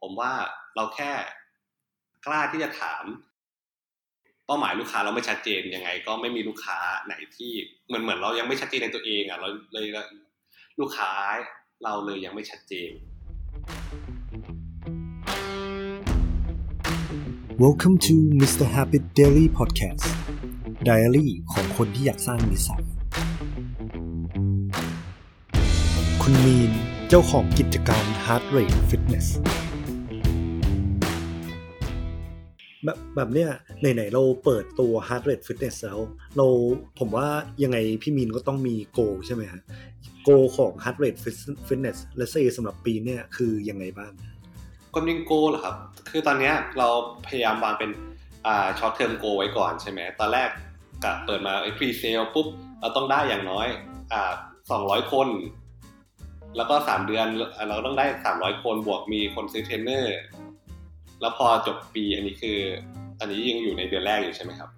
ผมว่าเราแค่กล้าที่จะถาม เป้าหมายลูกค้าเราไม่ชัดเจนยังไง ก็ไม่มีลูกค้าไหนที่เหมือนเหมือนเรายังไม่ชัดเจนในตัวเองอะเราเลยลูกค้าเราเลยยังไม่ชัดเจน Welcome to Mr. Habit Daily Podcast Diary ของคนที่อยากสร้างนิสัยคุณมีนเจ้าของกิจการม Heart Rate Fitness แบบแบบเนี้ยไหนๆเราเปิดตัว Heart Rate Fitness แล้วเราผมว่ายังไงพี่มีนก็ต้องมี goal ใช่ไหมฮะ goal ของ Heart Rate Fitness และเซสำหรับปีเนี้ยคือยังไงบ้างความจริง goal เหรอครับ คือตอนเนี้ยเราพยายามวางเป็นอ่า short term goal ไว้ก่อนใช่ไหมตอนแรกกะเปิดมาไอ้ presale ปุ๊บ เราต้องได้อย่างน้อยอ่าสองร้อยคน แล้วก็สามเดือนเราต้องได้สามร้อยคนบวกมีคนซื้อเทรนเนอร์ แล้วพอจบปีอันนี้คือ อันนี้ยังอยู่ในเดือนแรกอยู่ใช่ไหมครับ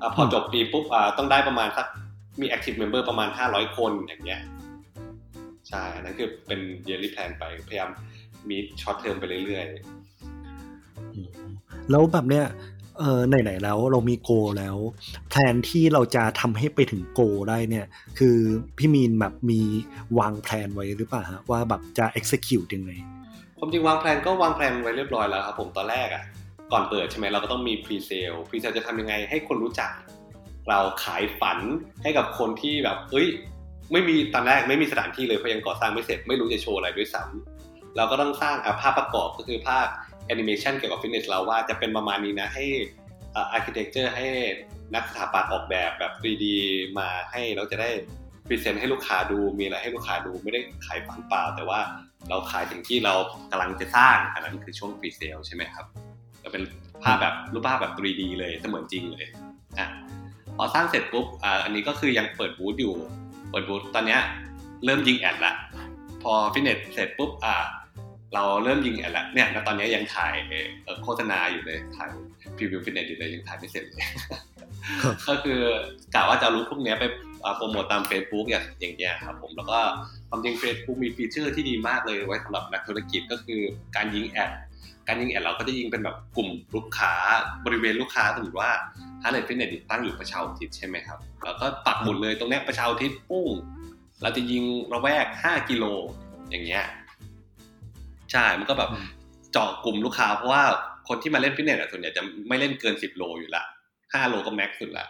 อพอจบปีปุ๊บต้องได้ประมาณสักมี active member ประมาณห้าร้อยคนอย่างเงี้ยใช่อันนั้นคือเป็น yearly plan ไปพยายามมี short term ไปเรื่อยๆ แล้วแบบเนี้ยเออไหนๆแล้วเรามี goal แล้วแผนที่เราจะทำให้ไปถึง goal ได้เนี่ย คือพี่มีนแบบมีวางแผนไว้หรือเปล่าฮะว่าแบบจะ execute ยังไง ๆความจริงวางแผนก็วางแผนไว้เรียบร้อยแล้วครับผมตอนแรกอะก่อนเปิดใช่ไหมเราก็ต้องมี presale presale จะทำยังไงให้คนรู้จัก เราขายฝันให้กับคนที่แบบเอ้ย ไม่มีตอนแรกไม่มีสถานที่เลยเพราะยังก่อสร้างไม่เสร็จไม่รู้จะโชว์อะไรด้วยซ้ำเราก็ต้องสร้างภาพประกอบก็คือภาพแอนิเมชันเกี่ยวกับฟิตเนสเราว่าจะเป็นประมาณนี้นะให้ architecture ให้นักสถาปัตย์ออกแบบแบบ 3D มาให้เราจะได้ present ให้ลูกค้าดูมีอะไรให้ลูกค้าดูไม่ได้ขายฝันเปล่า แต่ว่าเราขายถึงที่เรากำลังจะสร้างอันนั้นคือช่วง presale ใช่ไหมครับก็เป็นภาพแบบรูปภาพแบบ 3D เลยเสมือนจริงเลยอะพอสร้างเสร็จปุ๊บอ่าอันนี้ก็คือยังเปิดบูธอยู่เปิดบูธตอนเนี้ยเริ่มยิง ad ละพอฟิตเนสเสร็จปุ๊บอ่าเราเริ่มยิง ad แล้วเนี่ยตอนนี้ยังถ่ายโฆษณาอยู่เลยถ่าย preview ฟิตเนสอยู่เลยยังถ่ายไม่เสร็จเลยก็คือกะว่าจะรู้พวกนี้ไป โปรโมตตาม Facebook อย่างอย่างเงี้ยครับผมแล้วก็ความจริง Facebook มี feature ที่ดีมากเลยไว้สำหรับนักธุรกิจก็คือการยิง ad การยิง ad เราก็จะยิงเป็นแบบกลุ่มลูกค้าบริเวณลูกค้าสมมติว่าฮาร์เลฟิตเนสตั้งอยู่ประชาอุทิศใช่ไหมครับแล้วก็ปักหมุดเลยตรงนี้ประชาอุทิศปุ้งเราจะยิงระแวก 5 กิโลอย่างเงี้ยใช่มันก็แบบเจาะกลุ่มลูกค้าเพราะว่าคนที่มาเล่นฟิตเนสส่วนใหญ่จะไม่เล่นเกิน 10 โลอยู่ละ5โลก็แม็กซ์สุดละ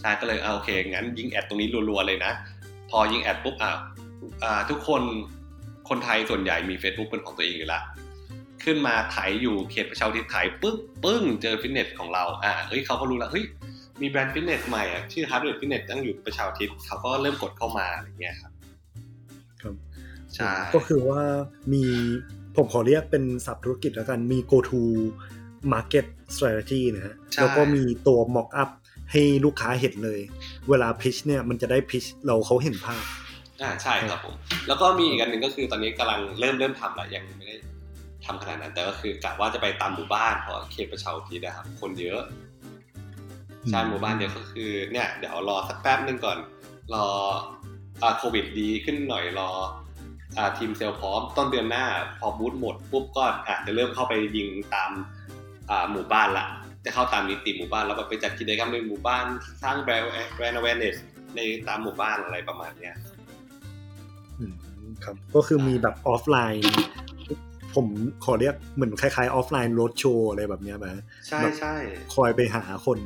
ใช่ก็เลยโอเคงั้นยิงแอดตรงนี้รัวๆเลยนะ พอยิงแอดปุ๊บอ่าทุกคนคนไทยส่วนใหญ่มี Facebook เป็นของตัวเองอยู่ละขึ้นมาถ่ายอยู่เขตประชาธิปไตยปึ๊บปึ้งเจอฟิตเนสของเราอ่าเฮ้ยเขาก็รู้แล้วเฮ้ยมีแบรนด์ฟิตเนสใหม่อะชื่อ Hard Rate Fitness ตั้งอยู่ประชาธิปเขาก็เริ่มกดเข้ามาอะไรเงี้ยครับครับใช่ก็คือว่ามีผมขอเรียกเป็นศัพท์ธุรกิจแล้วกันมี go to market strategy นะฮะแล้วก็มีตัว mock up ให้ลูกค้าเห็นเลย เวลา pitch เนี่ยมันจะได้ pitch เราเขาเห็นภาพอ่าใช่ครับผมแล้วก็มีอีกอันหนึ่งก็คือตอนนี้กำลังเริ่มเริ่มทำแล้วยังไม่ได้ทำขนาดนั้น แต่ก็คือกะว่าจะไปตามหมู่บ้านเพราะเขตประชาอุทิศนะครับคนเยอะใช่หมู่บ้านเดียวก็คือเนี่ยเดี๋ยวรอสักแป๊บนึงก่อน รออ่าโควิดดีขึ้นหน่อยรออ่าทีมเซลพร้อมต้นเดือนหน้าพอบูธหมดปุ๊บก็อาจจะเริ่มเข้าไปยิงตามอ่าหมู่บ้านละ จะเข้าตามนิติหมู่บ้านแล้วก็ไปจัดกิจกรรมในหมู่บ้านสร้างแบรนด์แบรนด์ awareness ในตามหมู่บ้านอะไรประมาณเนี้ยอืมครับก็คือมีแบบออฟไลน์ ผมขอเรียกเหมือนคล้ายๆออฟไลน์รถโชว์อะไรแบบเนี้ยไหมใช่ใช่คอยไปหาคน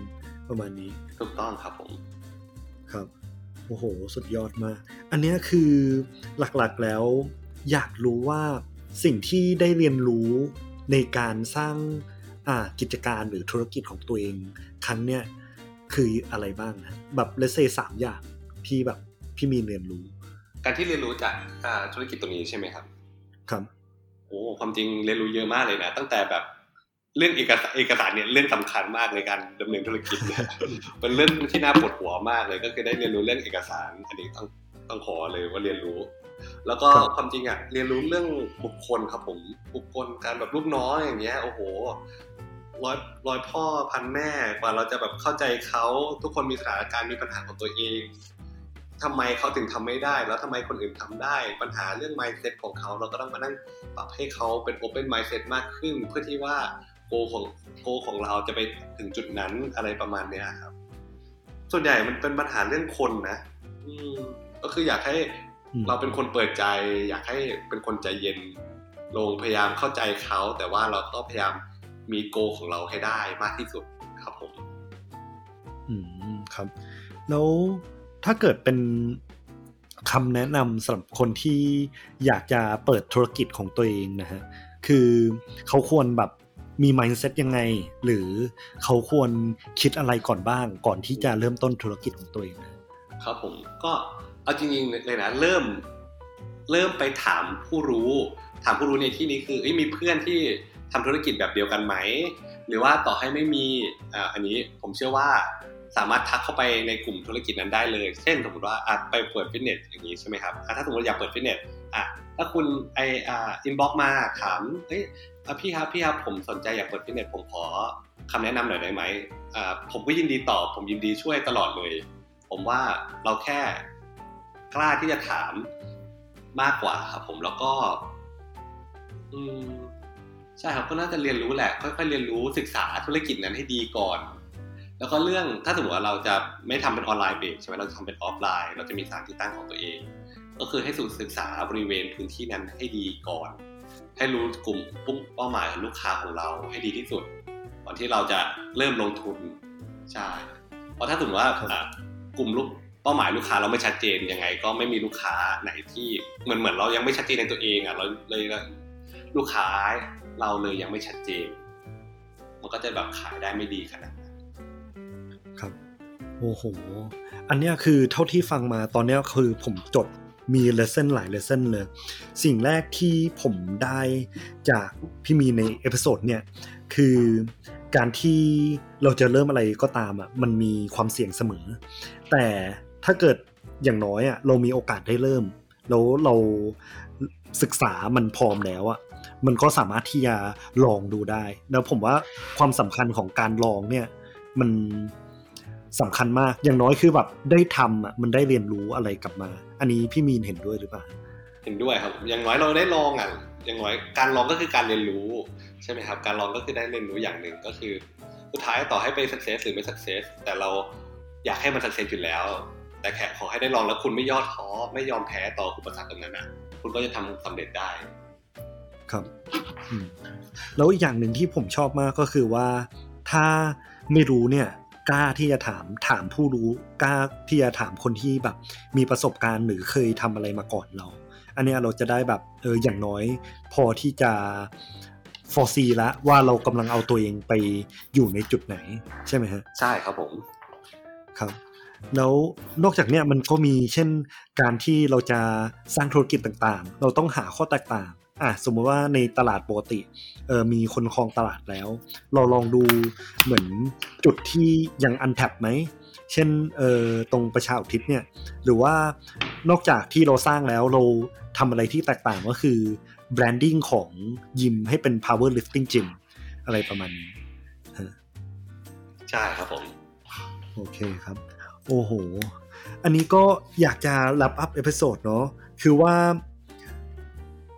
ประมาณนี้ ถูกต้องครับผม ครับโอ้โห สุดยอดมาก อันเนี้ยคือหลักๆแล้ว อยากรู้ว่าสิ่งที่ได้เรียนรู้ในการสร้างอ่า กิจการหรือธุรกิจของตัวเองครั้งเนี้ยคืออะไรบ้างนะแบบเลเซสามอย่างที่แบบพี่มีเรียนรู้ การที่เรียนรู้จากอ่าธุรกิจตรงนี้ใช่ไหมครับ ครับโอ้ความจริงเรียนรู้เยอะมากเลยนะ ตั้งแต่แบบเรื่องเอกสารเอกสารเนี่ยเรื่องสำคัญมากในการดำเนินธุรกิจเนี่ยเป็นเรื่องที่น่าปวดหัวมากเลย ก็คือได้เรียนรู้เรื่องเอกสาร อันนี้ต้องต้องขอเลยว่าเรียนรู้ แล้วก็ครับความจริงอะเรียนรู้เรื่องบุคคลครับผมบุคคลการแบบลูกน้อยอย่างเงี้ยโอ้โห ร้อยร้อยพ่อพันแม่กว่าเราจะแบบเข้าใจเขาทุกคนมีสถานการณ์มีปัญหาของตัวเองทำไมเขาถึงทำไม่ได้ แล้วทำไมคนอื่นทำได้ ปัญหาเรื่อง mindset ของเขาเราก็ต้องมานั่งปรับให้เขาเป็น open mindset มากขึ้น เพื่อที่ว่าโกของโกของเราจะไปถึงจุดนั้นอะไรประมาณเนี้ยครับ ส่วนใหญ่มันเป็นปัญหาเรื่องคนนะ อืมก็คืออยากให้เราเป็นคนเปิดใจ อยากให้เป็นคนใจเย็นลงพยายามเข้าใจเขา แต่ว่าเราก็พยายาม มีโกของเราให้ได้มากที่สุดครับผม อืมครับ แล้วถ้าเกิดเป็นคำแนะนำสำหรับคนที่อยากจะเปิดธุรกิจของตัวเองนะฮะคือเขาควรแบบมี mindset ยังไง หรือเขาควรคิดอะไรก่อนบ้าง ก่อนที่จะเริ่มต้นธุรกิจของตัวเองครับผมก็เอาจริงๆเลยนะเริ่ม เริ่มไปถามผู้รู้ ถามผู้รู้ในที่นี้คือมีเพื่อนที่ ทำธุรกิจแบบเดียวกันไหม หรือว่าต่อให้ไม่มีอันนี้ผมเชื่อว่าสามารถทักเข้าไปในกลุ่มธุรกิจนั้นได้เลย เช่นสมมติว่าอาจไปเปิดฟิตเนสอย่างนี้ใช่ไหมครับถ้าสมมติอยากเปิดฟิตเนสอะถ้าคุณไออ่า inbox มาถามเฮ้ยพี่ครับพี่ครับผมสนใจอยากเปิดฟิตเนสผมขอคำแนะนำหน่อยได้ไหมอ่าผมก็ยินดีตอบผมยินดีช่วยตลอดเลย ผมว่าเราแค่กล้าที่จะถามมากกว่าครับผมแล้วก็ อืม ใช่ครับก็น่าจะเรียนรู้แหละ ค่อยๆเรียนรู้ศึกษาธุรกิจนั้นให้ดีก่อน แล้วก็เรื่องถ้าสมมติว่าเราจะไม่ทำเป็นออนไลน์เบสใช่ไหมเราจะทำเป็นออฟไลน์ เราจะมีสถานที่ตั้งของตัวเอง ก็คือให้สุศึกษาบริเวณพื้นที่นั้นให้ดีก่อน ให้รู้กลุ่มปุ๊บเป้าหมายลูกค้าของเราให้ดีที่สุดก่อนที่เราจะเริ่มลงทุนใช่เพราะถ้าสมมติว่ากลุ่มลูกเป้าหมายลูกค้าเราไม่ชัดเจนยังไง ก็ไม่มีลูกค้าไหนที่เหมือนเหมือนเรายังไม่ชัดเจนในตัวเองอะเราเลยลูกค้า เราเลยยังไม่ชัดเจน มันก็จะแบบขายได้ไม่ดีขนาดนั้นครับโอ้โหอันนี้คือเท่าที่ฟังมาตอนนี้คือผมจดมี lesson หลาย lesson เลย สิ่งแรกที่ผมได้จากพี่มีใน episode เนี่ยคือการที่เราจะเริ่มอะไรก็ตามอะมันมีความเสี่ยงเสมอ แต่ถ้าเกิดอย่างน้อยอะเรามีโอกาสได้เริ่ม แล้วเราศึกษามันพร้อมแล้วอะ มันก็สามารถที่จะลองดูได้ แล้วผมว่าความสำคัญของการลองเนี่ย มันสำคัญมากอย่างน้อยคือแบบได้ทำอะมันได้เรียนรู้อะไรกลับมา อันนี้พี่มีนเห็นด้วยหรือเปล่าเห็นด้วยครับ อย่างน้อยเราได้ลองอะอย่างน้อยการลองก็คือการเรียนรู้ใช่ไหมครับ การลองก็คือได้เรียนรู้อย่างหนึ่งก็คือสุดท้ายต่อให้ไป success หรือไม่ success แต่เราอยากให้มัน success อยู่แล้ว แต่แค่ขอให้ได้ลองแล้วคุณไม่ย่อท้อไม่ยอมแพ้ต่ออุปสรรคตรงนั้นอะ คุณก็จะทำสำเร็จได้ ครับแล้วอีกอย่างหนึ่งที่ผมชอบมากก็คือว่า ถ้าไม่รู้เนี่ยกล้าที่จะถามถามผู้รู้กล้าที่จะถามคนที่แบบ มีประสบการณ์หรือเคยทำอะไรมาก่อนเรา อันนี้เราจะได้แบบเอออย่างน้อย พอที่จะฟอร์ซีละว่าเรากำลังเอาตัวเองไปอยู่ในจุดไหน ใช่ไหมฮะใช่ครับผมครับแล้วนอกจากเนี้ยมันก็มีเช่นการที่เราจะสร้างธุรกิจต่างๆ เราต้องหาข้อแตกต่าง อะสมมติว่าในตลาดปกติเออมีคนคลองตลาดแล้ว เราลองดูเหมือนจุดที่ยังอันแท็บไหม เช่นเออตรงประชาอุทิศเนี่ยหรือว่านอกจากที่เราสร้างแล้วเราทำอะไรที่แตกต่างก็คือแบรนดิ้งของยิมให้เป็น power lifting gym อะไรประมาณนี้ใช่ครับผม โอเคครับ โอ้โห อันนี้ก็อยากจะ wrap up episode เนาะคือว่า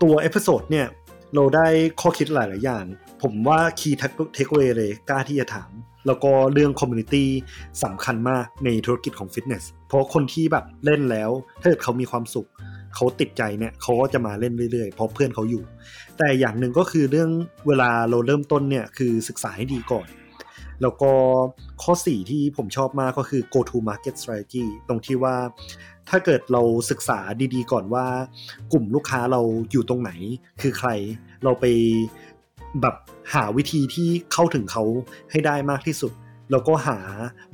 ตัว episode เนี่ยเราได้ข้อคิดหลาย ๆ อย่าง ผมว่า key takeaway เลยกล้าที่จะถาม แล้วก็เรื่อง community สำคัญมากในธุรกิจของฟิตเนส เพราะคนที่แบบเล่นแล้ว ถ้าเกิดเขามีความสุข เขาติดใจเนี่ยเขาก็จะมาเล่นเรื่อย ๆ เพราะเพื่อนเขาอยู่ แต่อย่างหนึ่งก็คือเรื่องเวลาเราเริ่มต้นเนี่ยคือศึกษาให้ดีก่อน แล้วก็ข้อ 4 ที่ผมชอบมากก็คือ go to market strategy ตรงที่ว่าถ้าเกิดเราศึกษาดีๆ ก่อนว่ากลุ่มลูกค้าเราอยู่ตรงไหน คือใครเราไปแบบหาวิธีที่เข้าถึงเขาให้ได้มากที่สุด แล้วก็หา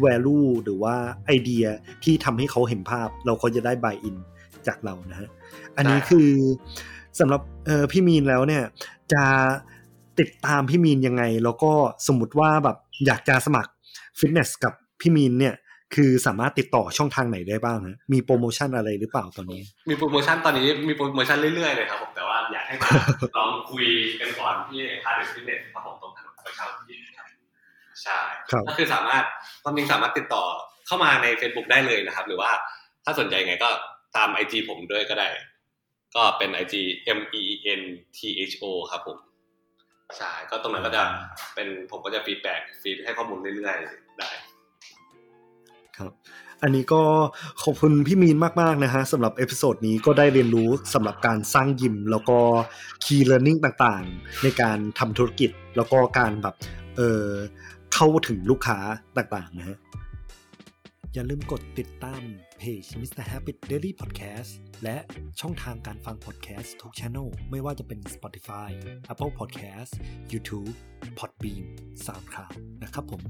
value หรือว่าไอเดียที่ทำให้เขาเห็นภาพ เราก็จะได้ buy in จากเรานะฮะอันนี้คือสำหรับพี่มีนแล้วเนี่ยจะ ติดตามพี่มีนยังไง แล้วก็สมมติว่าแบบอยากจะสมัครฟิตเนสกับพี่มีนเนี่ยคือสามารถติดต่อช่องทางไหนได้บ้างฮะมีโปรโมชั่นอะไรหรือเปล่าตอนนี้ มีโปรโมชั่นตอนนี้มีโปรโมชั่นเรื่อยๆเลยครับผมแต่ว่าอยากให้มาลองคุยกันก่อนที่คาร์ดฟิตเนสครับผมตรงถนนประชาธิปไตยใช่ก็คือสามารถความจริงสามารถติดต่อเข้ามาใน Facebook ได้เลยนะครับ หรือว่าถ้าสนใจไงก็ตาม IG ผมด้วยก็ได้ ก็เป็น IG M E N T H O ครับผม ใช่ก็ตรงนั้นก็จะเป็นผมก็จะ feedback feed ให้ข้อมูลเรื่อยๆได้ครับอันนี้ก็ขอบคุณพี่มีนมาก ๆ นะฮะสำหรับ episode นี้ก็ได้เรียนรู้สำหรับการสร้างยิม แล้วก็ key learning ต่างๆ ในการทำธุรกิจแล้วก็การแบบเออเข้าถึงลูกค้าต่างๆนะฮะ อย่าลืมกดติดตามเพจ Mr. Happy Daily Podcast และช่องทางการฟัง podcast ทุกช anel ไม่ว่าจะเป็น Spotify, Apple Podcast, YouTube, Podbean, SoundCloud นะครับผม